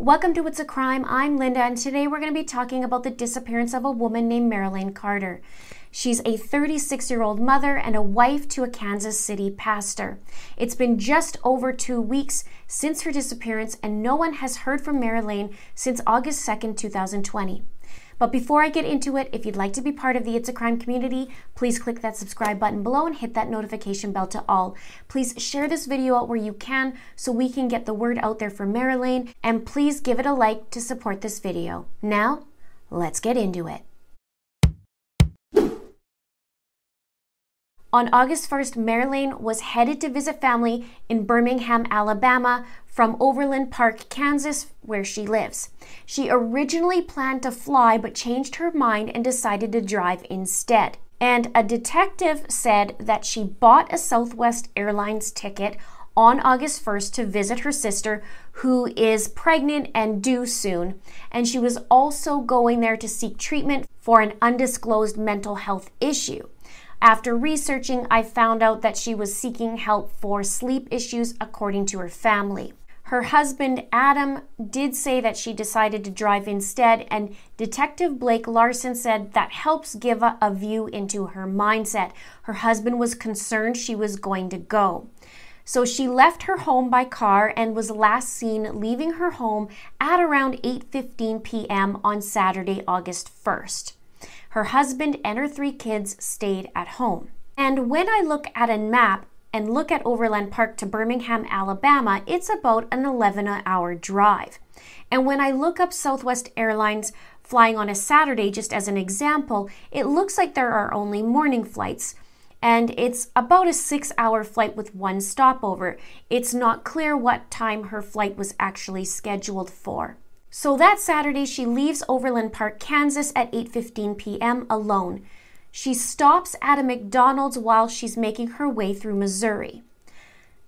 Welcome to It's a Crime. I'm Linda, and today we're going to be talking about the disappearance of a woman named Marilane Carter. She's a 36 year old mother and a wife to a Kansas City pastor. It's been just over two weeks since her disappearance, and no one has heard from Marilane since August 2nd, 2020. But before I get into it, if you'd like to be part of the It's a Crime community, please click that subscribe button below and hit that notification bell to all. Please share this video out where you can so we can get the word out there for Marilane, and please give it a like to support this video. Now, let's get into it. On August 1st, Marilane was headed to visit family in Birmingham, Alabama from Overland Park, Kansas, where she lives. She originally planned to fly but changed her mind and decided to drive instead. And a detective said that she bought a Southwest Airlines ticket on August 1st to visit her sister, who is pregnant and due soon. And she was also going there to seek treatment for an undisclosed mental health issue. After researching, I found out that she was seeking help for sleep issues according to her family. Her husband, Adam, did say that she decided to drive instead, and Detective Blake Larson said that helps give a, a, view into her mindset. Her husband was concerned she was going to go. So she left her home by car and was last seen leaving her home at around 8:15 p.m. on Saturday, August 1st. Her husband and her three kids stayed at home. And when I look at a map and look at Overland Park to Birmingham, Alabama, it's about an 11 hour drive. And when I look up Southwest Airlines flying on a Saturday, just as an example, it looks like there are only morning flights. And it's about a six hour flight with one stopover. It's not clear what time her flight was actually scheduled for. So that Saturday, she leaves Overland Park, Kansas at 8:15 p.m. alone. She stops at a McDonald's while she's making her way through Missouri.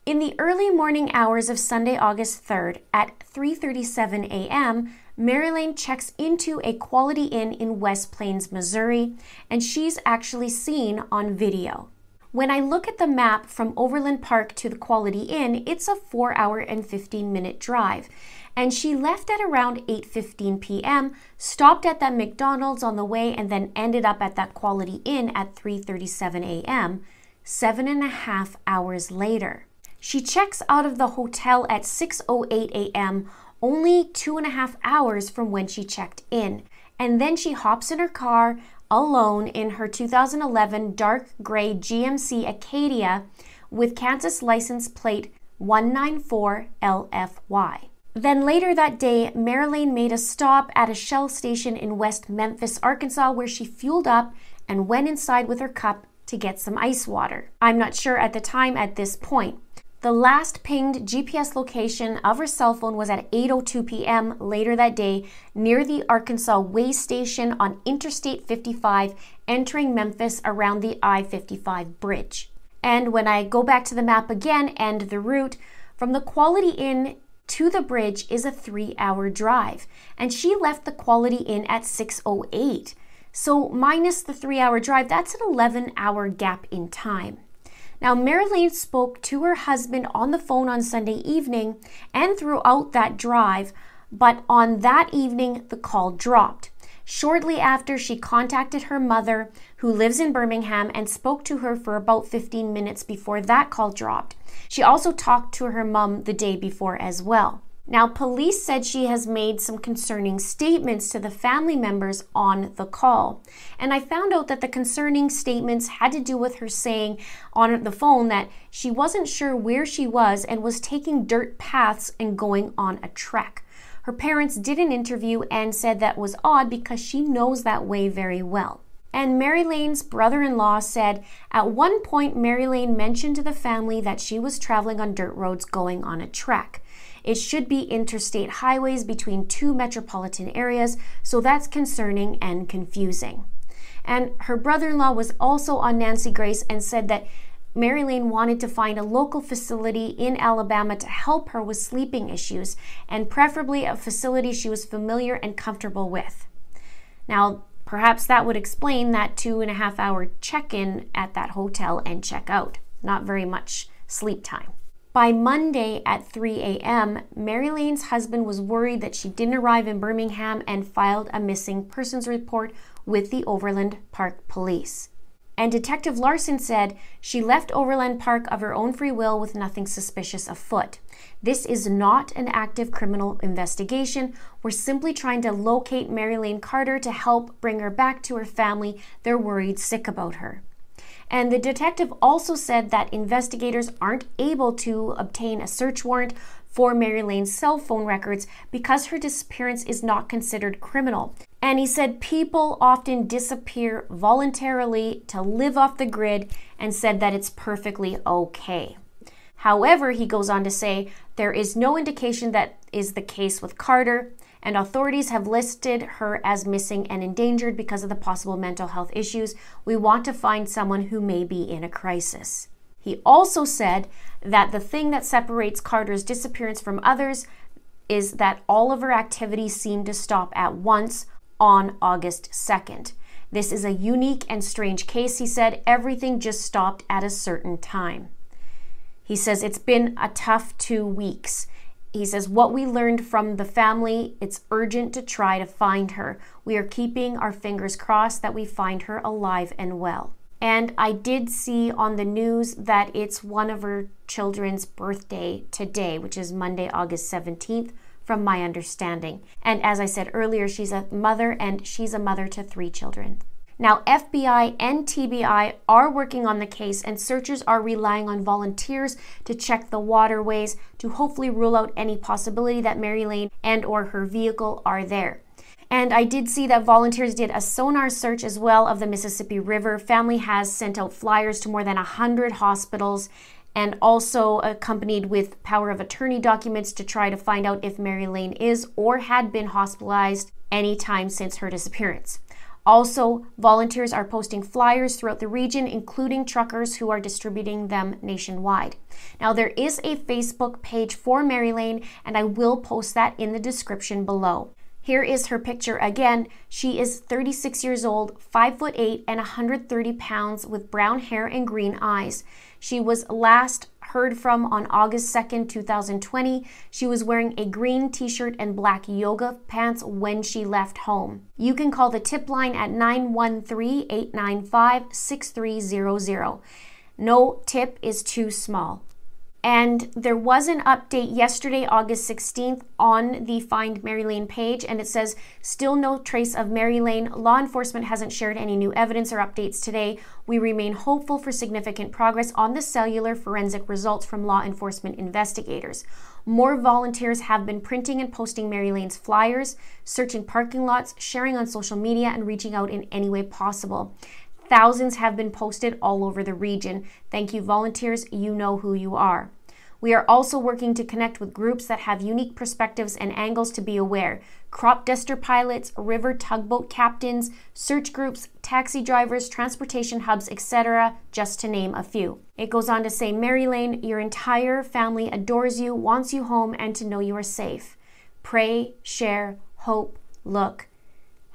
In the early morning hours of Sunday, August 3rd at 3:37 a.m., Marilane checks into a Quality Inn in West Plains, Missouri, and she's actually seen on video. When I look at the map from Overland Park to the Quality Inn, it's a 4 hour and 15 minute drive and she left at around 8:15 p.m., stopped at that McDonald's on the way, and then ended up at that Quality Inn at 3:37 a.m. Seven and a half hours later. She checks out of the hotel at 6:08 a.m., only two and a half hours from when she checked in, and then she hops in her car alone in her 2011 dark gray GMC Acadia with Kansas license plate 194LFY. Then later that day, Marilane made a stop at a Shell station in West Memphis, Arkansas, where she fueled up and went inside with her cup to get some ice water. I'm not sure at the time at this point. The last pinged GPS location of her cell phone was at 8:02 p.m. later that day near the Arkansas Weigh Station on Interstate 55 entering Memphis around the I-55 bridge. And when I go back to the map again and the route from the Quality Inn to the bridge is a three hour drive, and she left the Quality Inn at 6.08. So, minus the three hour drive, that's an 11 hour gap in time. Now, Marilane spoke to her husband on the phone on Sunday evening and throughout that drive, but on that evening, the call dropped. Shortly after, she contacted her mother, who lives in Birmingham, and spoke to her for about 15 minutes before that call dropped. She also talked to her mom the day before as well. Now, police said she has made some concerning statements to the family members on the call. And I found out that the concerning statements had to do with her saying on the phone that she wasn't sure where she was and was taking dirt paths and going on a trek. Her parents did an interview and said that was odd because she knows that way very well. And Marilane's brother in law said at one point, Marilane mentioned to the family that she was traveling on dirt roads going on a trek. It should be interstate highways between two metropolitan areas, so that's concerning and confusing. And her brother in law was also on Nancy Grace and said that Marilane wanted to find a local facility in Alabama to help her with sleeping issues, and preferably a facility she was familiar and comfortable with. Now, perhaps that would explain that two and a half hour check in at that hotel and check out. Not very much sleep time. By Monday at 3 a.m., Marilane's husband was worried that she didn't arrive in Birmingham and filed a missing persons report with the Overland Park Police. And Detective Larson said she left Overland Park of her own free will with nothing suspicious afoot. This is not an active criminal investigation. We're simply trying to locate Marilane Carter to help bring her back to her family. They're worried sick about her. And the detective also said that investigators aren't able to obtain a search warrant for Marilane's cell phone records because her disappearance is not considered criminal. And he said people often disappear voluntarily to live off the grid and said that it's perfectly okay. However, he goes on to say there is no indication that is the case with Carter and authorities have listed her as missing and endangered because of the possible mental health issues. We want to find someone who may be in a crisis. He also said that the thing that separates Carter's disappearance from others is that all of her activities seem to stop at once on August 2nd. This is a unique and strange case, he said. Everything just stopped at a certain time. He says it's been a tough two weeks. He says, What we learned from the family, it's urgent to try to find her. We are keeping our fingers crossed that we find her alive and well. And I did see on the news that it's one of her children's birthday today, which is Monday, August 17th, from my understanding. And as I said earlier, she's a mother and she's a mother to three children. Now, FBI and TBI are working on the case, and searchers are relying on volunteers to check the waterways to hopefully rule out any possibility that Marilane and or her vehicle are there. And I did see that volunteers did a sonar search as well of the Mississippi River. Family has sent out flyers to more than 100 hospitals and also accompanied with power of attorney documents to try to find out if Marilane is or had been hospitalized any time since her disappearance. Also, volunteers are posting flyers throughout the region, including truckers who are distributing them nationwide. Now, there is a Facebook page for Marilane, and I will post that in the description below. Here is her picture again. She is 36 years old, 5 foot 8 and 130 pounds with brown hair and green eyes. She was last heard from on August 2nd, 2020. She was wearing a green t shirt and black yoga pants when she left home. You can call the tip line at 913 895 6300. No tip is too small. And there was an update yesterday, August 16th, on the Find Marilane page, and it says, Still no trace of Marilane. Law enforcement hasn't shared any new evidence or updates today. We remain hopeful for significant progress on the cellular forensic results from law enforcement investigators. More volunteers have been printing and posting Marilane's flyers, searching parking lots, sharing on social media, and reaching out in any way possible. Thousands have been posted all over the region. Thank you, volunteers. You know who you are. We are also working to connect with groups that have unique perspectives and angles to be aware. Crop duster pilots, river tugboat captains, search groups, taxi drivers, transportation hubs, etc., just to name a few. It goes on to say, Marilane, your entire family adores you, wants you home, and to know you are safe. Pray, share, hope, look.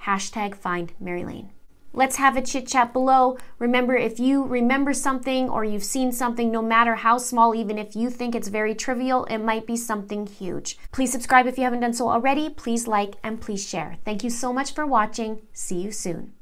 Hashtag find Marilane. Let's have a chit chat below. Remember, if you remember something or you've seen something, no matter how small, even if you think it's very trivial, it might be something huge. Please subscribe if you haven't done so already. Please like and please share. Thank you so much for watching. See you soon.